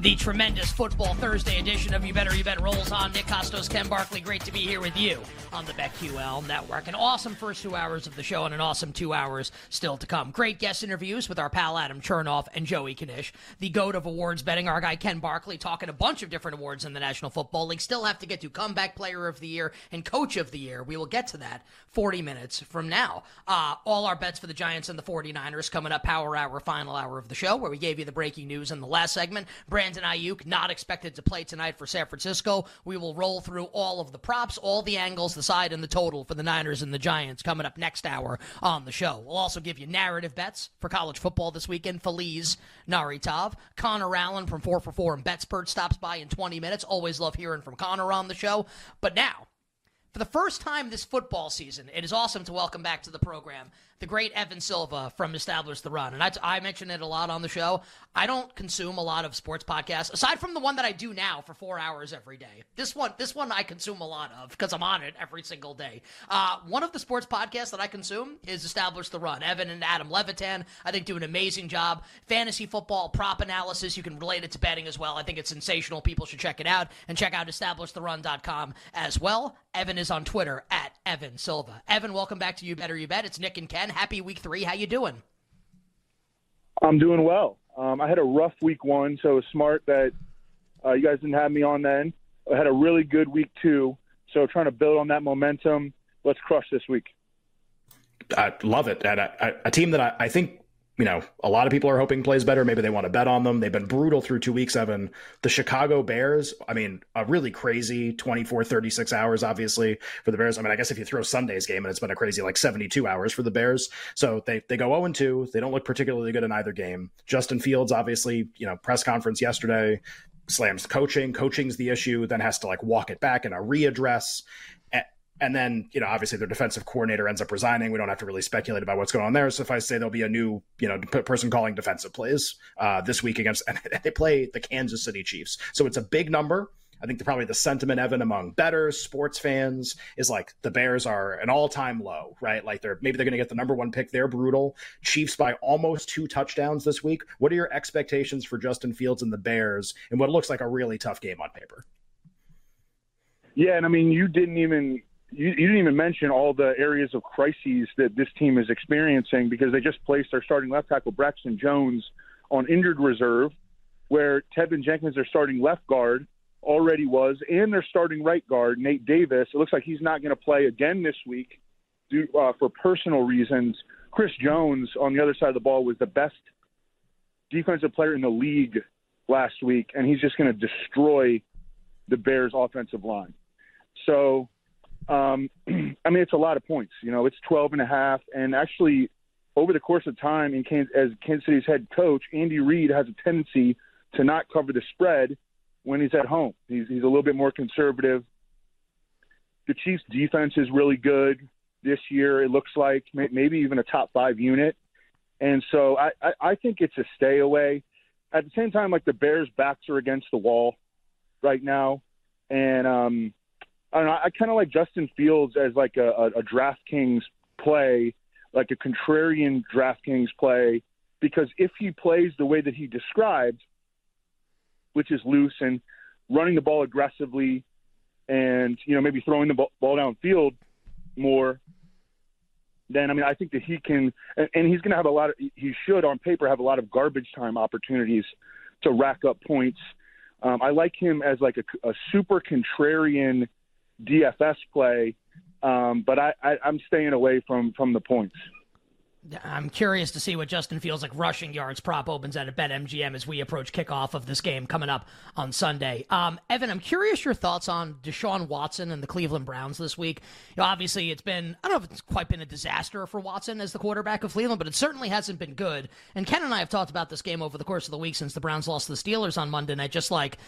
The tremendous Football Thursday edition of You Better You Bet rolls on. Nick Kostos, Ken Barkley, great to be here with you on the BetQL Network. An awesome first two hours of the show and an awesome two hours still to come. Great guest interviews with our pal Adam Chernoff and Joey Knish. The GOAT of awards betting, our guy Ken Barkley, talking a bunch of different awards in the National Football League. Still have to get to Comeback Player of the Year and Coach of the Year. We will get to that 40 minutes from now. Uh, all our bets for the Giants and the 49ers coming up, power hour, final hour of the show, where we gave you the breaking news in the last segment. Brandon Aiyuk not expected to play tonight for San Francisco. We will roll through all of the props, all the angles, the side, and the total for the Niners and the Giants coming up next hour on the show. We'll also give you narrative bets for college football this weekend. Feliz Naritov, Connor Allen from 4 for 4 and Betspert stops by in 20 minutes. Always love hearing from Connor on the show. But now, for the first time this football season, it is awesome to welcome back to the program the great Evan Silva from Establish the Run. And I, I mention it a lot on the show. I don't consume a lot of sports podcasts, aside from the one that I do now for four hours every day. This one, this one I consume a lot of because I'm on it every single day. Uh, one of the sports podcasts that I consume is Establish the Run. Evan and Adam Levitan, I think, do an amazing job. Fantasy football, prop analysis, you can relate it to betting as well. I think it's sensational. People should check it out and check out establishtherun.com as well. Evan is on Twitter at Evan Silva. Evan, welcome back to You Better You Bet. It's Nick and Ken. Happy week three. How you doing? I'm doing well. Um, I had a rough week one, so it was smart that uh, you guys didn't have me on then. I had a really good week two, so trying to build on that momentum. Let's crush this week. I love it. And a, a team that I, I think you know, a lot of people are hoping plays better. Maybe they want to bet on them. They've been brutal through two weeks, Evan. The Chicago Bears, I mean, a really crazy 24, 36 hours, obviously, for the Bears. I mean, I guess if you throw Sunday's game, and it's been a crazy like 72 hours for the Bears. So they, they go 0 2. They don't look particularly good in either game. Justin Fields, obviously, you know, press conference yesterday, slams coaching. Coaching's the issue, then has to like walk it back in a readdress. And then, you know, obviously their defensive coordinator ends up resigning. We don't have to really speculate about what's going on there. So if I say there'll be a new, you know, person calling defensive plays uh, this week against, and they play the Kansas City Chiefs. So it's a big number. I think the, probably the sentiment, Evan, among betters, sports fans, is like the Bears are an all-time low, right? Like they're maybe they're going to get the number one pick. They're brutal. Chiefs by almost two touchdowns this week. What are your expectations for Justin Fields and the Bears in what looks like a really tough game on paper? Yeah, and I mean, you didn't even you, you, didn't even mention all the areas of crises that this team is experiencing because they just placed their starting left tackle Braxton Jones on injured reserve, where Teven Jenkins, their starting left guard, already was, and their starting right guard Nate Davis. It looks like he's not going to play again this week due uh, for personal reasons. Chris Jones on the other side of the ball was the best defensive player in the league last week, and he's just going to destroy the Bears' offensive line. So um, I mean, it's a lot of points. You know, it's 12 and a half. And actually, over the course of time, in Kansas, as Kansas City's head coach, Andy Reid has a tendency to not cover the spread when he's at home. He's, he's a little bit more conservative. The Chiefs' defense is really good this year. It looks like maybe even a top five unit. And so I, I, I think it's a stay away. At the same time, like the Bears' backs are against the wall right now. And um, I don't know. I kind of like Justin Fields as like a, a, a DraftKings play, like a contrarian DraftKings play, because if he plays the way that he described, which is loose and running the ball aggressively, and you know maybe throwing the ball, downfield more, then I mean I think that he can, and, and he's going to have a lot of. He should on paper have a lot of garbage time opportunities to rack up points. Um, I like him as like a, a super contrarian DFS play, um, but I, I, I'm staying away from from the points. I'm curious to see what Justin feels like rushing yards prop opens at a BetMGM as we approach kickoff of this game coming up on Sunday. Um, Evan, I'm curious your thoughts on Deshaun Watson and the Cleveland Browns this week. You know, obviously, it's been I don't know if it's quite been a disaster for Watson as the quarterback of Cleveland, but it certainly hasn't been good. And Ken and I have talked about this game over the course of the week since the Browns lost to the Steelers on Monday night. Just like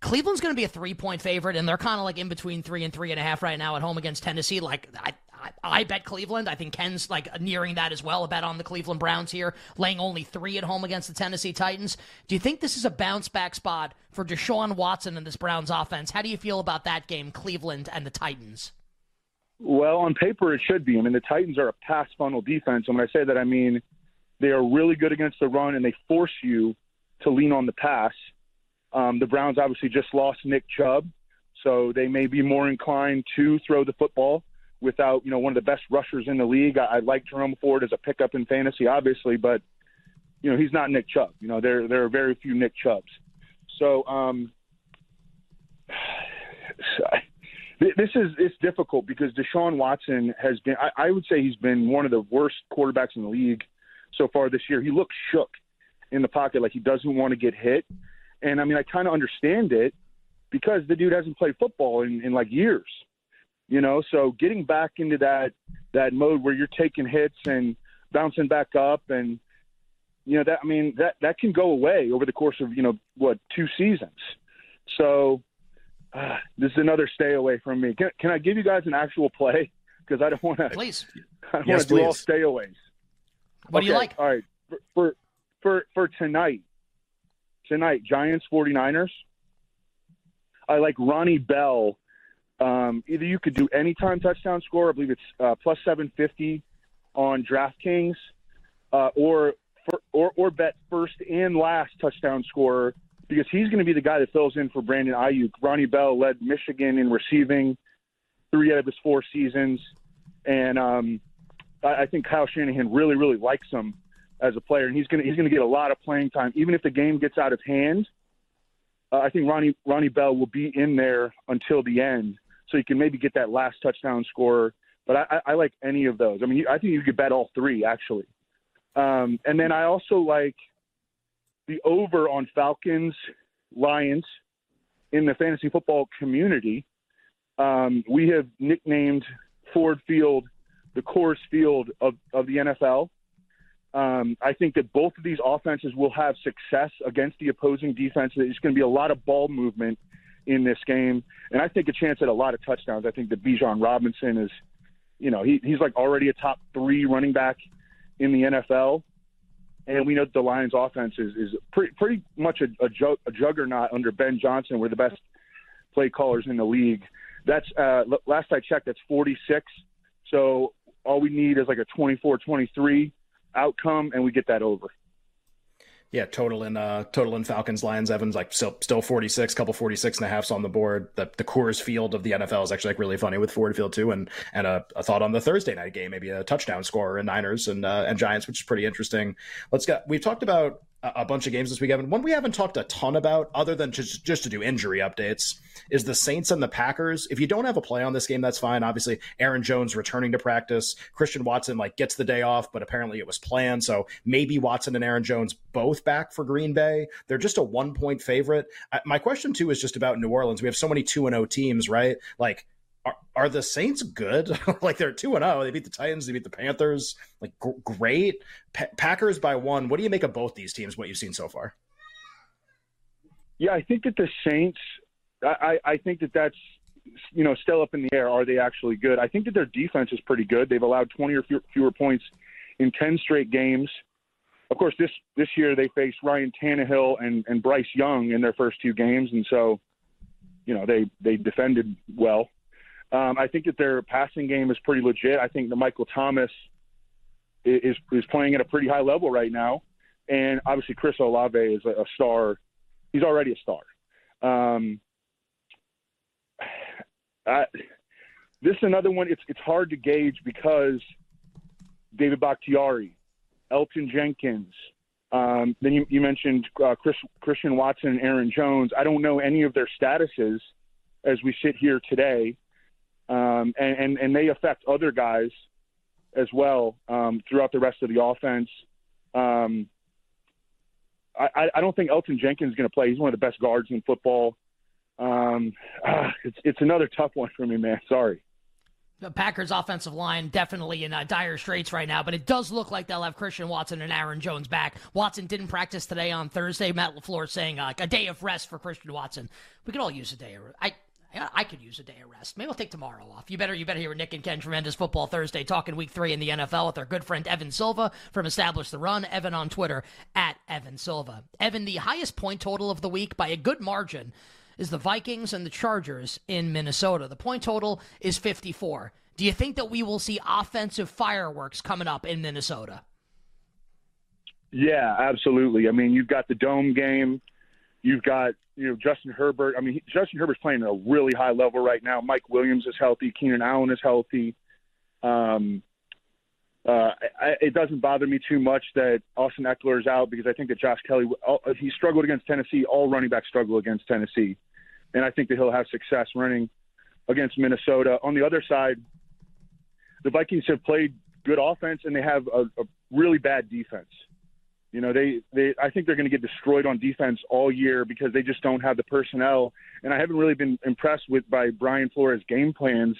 Cleveland's going to be a three point favorite, and they're kind of like in between three and three and a half right now at home against Tennessee. Like, I, I, I, bet Cleveland. I think Ken's like nearing that as well. A bet on the Cleveland Browns here, laying only three at home against the Tennessee Titans. Do you think this is a bounce back spot for Deshaun Watson and this Browns offense? How do you feel about that game, Cleveland and the Titans? Well, on paper, it should be. I mean, the Titans are a pass funnel defense. And when I say that, I mean they are really good against the run and they force you to lean on the pass Um, the Browns obviously just lost Nick Chubb, so they may be more inclined to throw the football without you know one of the best rushers in the league. I, I like Jerome Ford as a pickup in fantasy, obviously, but you know he's not Nick Chubb. You know there there are very few Nick Chubbs. So um, this is it's difficult because Deshaun Watson has been. I, I would say he's been one of the worst quarterbacks in the league so far this year. He looks shook in the pocket, like he doesn't want to get hit. And I mean, I kind of understand it because the dude hasn't played football in, in like years, you know. So getting back into that that mode where you're taking hits and bouncing back up, and you know that I mean that that can go away over the course of you know what two seasons. So uh, this is another stay away from me. Can, can I give you guys an actual play? Because I don't want to. Please. I don't yes, want to do all stayaways. What okay, do you like? All right. For, for for for tonight, tonight Giants 49ers. I like Ronnie Bell. Um, either you could do anytime touchdown score. I believe it's uh, plus 750 on DraftKings, uh, or for, or or bet first and last touchdown scorer because he's going to be the guy that fills in for Brandon Aiyuk. Ronnie Bell led Michigan in receiving three out of his four seasons, and um, I, I think Kyle Shanahan really, really likes him as a player, and he's going to he's going to get a lot of playing time, even if the game gets out of hand. Uh, I think Ronnie Ronnie Bell will be in there until the end, so you can maybe get that last touchdown scorer. But I, I like any of those. I mean, I think you could bet all three actually. Um, and then I also like the over on Falcons Lions in the fantasy football community. Um, we have nicknamed Ford Field the Coors Field of, of the NFL. Um, I think that both of these offenses will have success against the opposing defense. There's going to be a lot of ball movement in this game, and I think a chance at a lot of touchdowns. I think that Bijan Robinson is, you know, he, he's like already a top three running back in the NFL, and we know the Lions' offense is, is pretty, pretty much a, a, ju- a juggernaut under Ben Johnson. We're the best play callers in the league. That's uh, last I checked, that's 46. So all we need is like a 24-23 outcome, and we get that over. Yeah, total in uh total in Falcons Lions Evans like still still 46, couple 46 and a halfs on the board. The the Coors Field of the NFL is actually like really funny with Ford Field too, and and a, a thought on the Thursday night game, maybe a touchdown scorer in Niners and uh, and Giants, which is pretty interesting. Let's get we've talked about a bunch of games this week, Evan. One we haven't talked a ton about, other than just just to do injury updates, is the Saints and the Packers. If you don't have a play on this game, that's fine. Obviously, Aaron Jones returning to practice. Christian Watson like gets the day off, but apparently it was planned. So maybe Watson and Aaron Jones both back for Green Bay. They're just a one point favorite. My question too is just about New Orleans. We have so many two and zero oh teams, right? Like are, are the Saints good? like they're two and zero. Oh. They beat the Titans. They beat the Panthers. Like g- great. Pa- Packers by one. What do you make of both these teams? What you've seen so far? Yeah, I think that the Saints. I, I think that that's you know still up in the air. Are they actually good? I think that their defense is pretty good. They've allowed 20 or fewer points in 10 straight games. Of course, this this year they faced Ryan Tannehill and, and Bryce Young in their first two games, and so you know they they defended well. Um, I think that their passing game is pretty legit. I think that Michael Thomas is is playing at a pretty high level right now, and obviously Chris Olave is a, a star. He's already a star. Um, I, this is another one. It's it's hard to gauge because David Bakhtiari, Elgton Jenkins. Um, then you, you mentioned uh, Chris, Christian Watson and Aaron Jones. I don't know any of their statuses as we sit here today um, and, and, and they affect other guys as well um, throughout the rest of the offense. Um, I, I don't think Elgton Jenkins is going to play. He's one of the best guards in football. Um, ah, it's it's another tough one for me, man. Sorry. The Packers' offensive line definitely in uh, dire straits right now, but it does look like they'll have Christian Watson and Aaron Jones back. Watson didn't practice today on Thursday. Matt LaFleur saying uh, a day of rest for Christian Watson. We could all use a day of I I could use a day of rest. Maybe I'll take tomorrow off. You better, you better hear Nick and Ken Tremendous Football Thursday talking Week Three in the NFL with our good friend Evan Silva from Establish the Run. Evan on Twitter at Evan Silva. Evan, the highest point total of the week by a good margin is the Vikings and the Chargers in Minnesota. The point total is 54. Do you think that we will see offensive fireworks coming up in Minnesota? Yeah, absolutely. I mean, you've got the dome game You've got you know Justin Herbert. I mean, he, Justin Herbert's playing at a really high level right now. Mike Williams is healthy. Keenan Allen is healthy. Um, uh, I, it doesn't bother me too much that Austin Ekeler is out because I think that Josh Kelley he struggled against Tennessee. All running backs struggle against Tennessee, and I think that he'll have success running against Minnesota. On the other side, the Vikings have played good offense and they have a, a really bad defense. You know, they, they I think they're going to get destroyed on defense all year because they just don't have the personnel. And I haven't really been impressed with by Brian Flores' game plans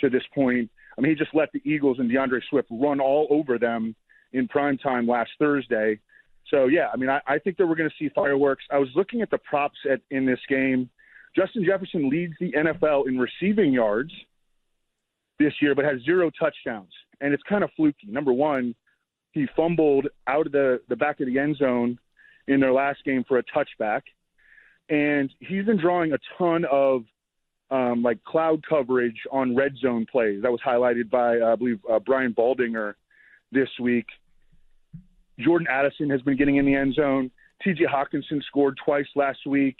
to this point. I mean, he just let the Eagles and D'Andre Swift run all over them in prime time last Thursday. So yeah, I mean, I, I think that we're going to see fireworks. I was looking at the props at in this game. Justin Jefferson leads the NFL in receiving yards this year, but has zero touchdowns, and it's kind of fluky. Number one, he fumbled out of the, the back of the end zone in their last game for a touchback. And he's been drawing a ton of um, like cloud coverage on red zone plays. That was highlighted by, uh, I believe, uh, Brian Baldinger this week. Jordan Addison has been getting in the end zone. TJ Hockenson scored twice last week.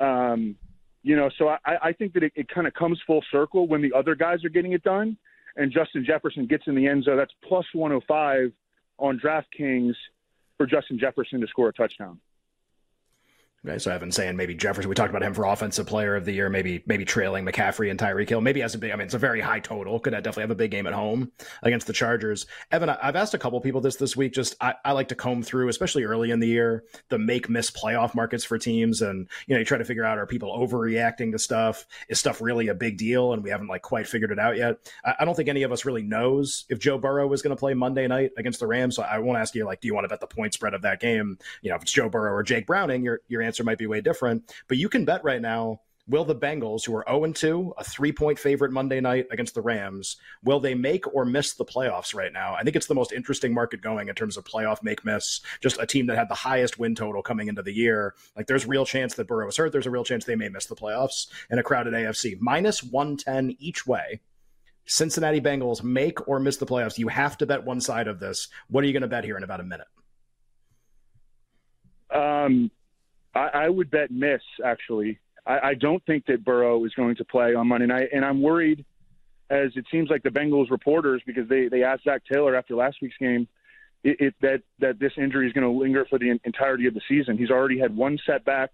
Um, you know, so I, I think that it, it kind of comes full circle when the other guys are getting it done and Justin Jefferson gets in the end zone. That's plus 105 on DraftKings for Justin Jefferson to score a touchdown. Okay, so been saying maybe Jefferson. We talked about him for offensive player of the year, maybe maybe trailing McCaffrey and Tyreek Hill. Maybe has a big. I mean, it's a very high total. Could definitely have a big game at home against the Chargers. Evan, I've asked a couple people this this week. Just I, I like to comb through, especially early in the year, the make miss playoff markets for teams, and you know you try to figure out are people overreacting to stuff? Is stuff really a big deal? And we haven't like quite figured it out yet. I, I don't think any of us really knows if Joe Burrow is going to play Monday night against the Rams. So I won't ask you like, do you want to bet the point spread of that game? You know, if it's Joe Burrow or Jake Browning, your your answer might be way different. But you can bet right now will the Bengals, who are 0 2, a three point favorite Monday night against the Rams, will they make or miss the playoffs right now? I think it's the most interesting market going in terms of playoff make miss. Just a team that had the highest win total coming into the year. Like there's real chance that Burrow is hurt. There's a real chance they may miss the playoffs in a crowded AFC. Minus 110 each way. Cincinnati Bengals make or miss the playoffs. You have to bet one side of this. What are you going to bet here in about a minute? Um, I, I would bet miss. Actually, I, I don't think that Burrow is going to play on Monday night, and I'm worried, as it seems like the Bengals reporters, because they they asked Zac Taylor after last week's game, it, it that that this injury is going to linger for the entirety of the season. He's already had one setback.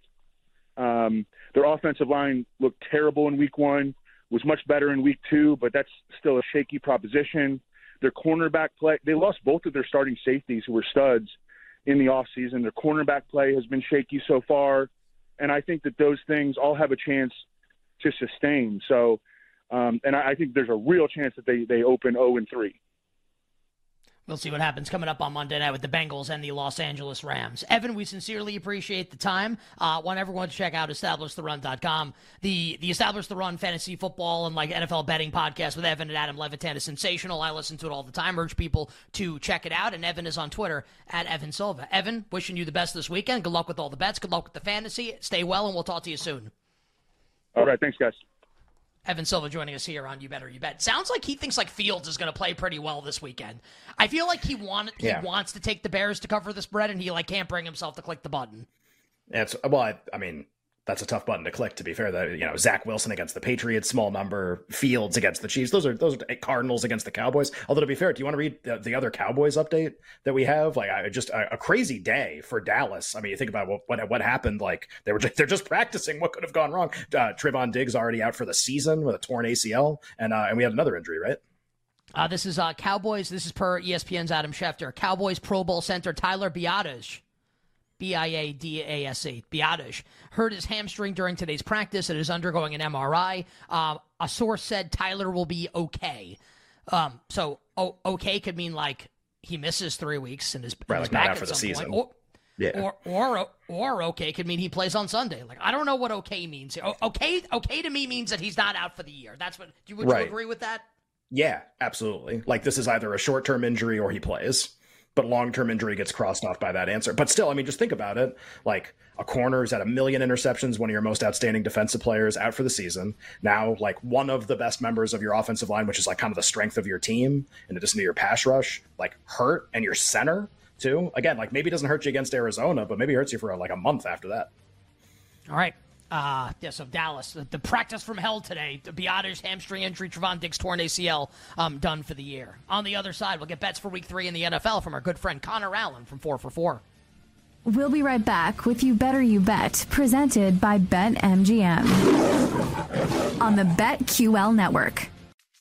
Um, their offensive line looked terrible in week one, was much better in week two, but that's still a shaky proposition. Their cornerback play, they lost both of their starting safeties who were studs in the offseason. Their cornerback play has been shaky so far. And I think that those things all have a chance to sustain. So, um, and I, I think there's a real chance that they, they open 0 and 3. We'll see what happens coming up on Monday night with the Bengals and the Los Angeles Rams. Evan, we sincerely appreciate the time. Uh, want everyone to check out EstablishTheRun.com. The the Establish the Run fantasy football and like NFL betting podcast with Evan and Adam Levitan is sensational. I listen to it all the time. Urge people to check it out. And Evan is on Twitter at Evan Silva. Evan, wishing you the best this weekend. Good luck with all the bets. Good luck with the fantasy. Stay well, and we'll talk to you soon. All right. Thanks, guys. Evan Silva joining us here on You Better You Bet. Sounds like he thinks like Fields is going to play pretty well this weekend. I feel like he want he yeah. wants to take the Bears to cover the spread, and he like can't bring himself to click the button. It's well, I, I mean, that's a tough button to click. To be fair, that you know Zach Wilson against the Patriots, small number Fields against the Chiefs. Those are those are Cardinals against the Cowboys. Although to be fair, do you want to read the, the other Cowboys update that we have? Like, I, just a, a, crazy day for Dallas. I mean, you think about what what, what happened. Like they were just, they're just practicing. What could have gone wrong? Uh, Trevon Diggs already out for the season with a torn ACL, and uh, and we had another injury, right? Uh, this is uh, Cowboys. This is per ESPN's Adam Schefter. Cowboys Pro Bowl center Tyler Biadasz B I A D A S E, Biadasz, hurt his hamstring during today's practice and is undergoing an MRI. Uh, a source said Tyler will be okay. Um, so o- okay could mean like he misses three weeks and is, right, like back for the season. Or, yeah. Or, or or okay could mean he plays on Sunday. Like I don't know what okay means. Okay, okay to me means that he's not out for the year. That's what. Do you, right. you agree with that? Yeah, absolutely. Like this is either a short term injury or he plays but long term injury gets crossed off by that answer. But still, I mean, just think about it. Like a corner is at a million interceptions, one of your most outstanding defensive players out for the season. Now, like one of the best members of your offensive line, which is like kind of the strength of your team, in addition to your pass rush, like hurt, and your center too. Again, like maybe it doesn't hurt you against Arizona, but maybe it hurts you for like a month after that. All right. Uh, yeah, so Dallas, the, the, practice from hell today. The Biadasz hamstring injury, Trevon Diggs torn ACL, um, done for the year. On the other side, we'll get bets for Week Three in the NFL from our good friend Connor Allen from Four for Four. We'll be right back with You Better You Bet, presented by BetMGM on the BetQL network.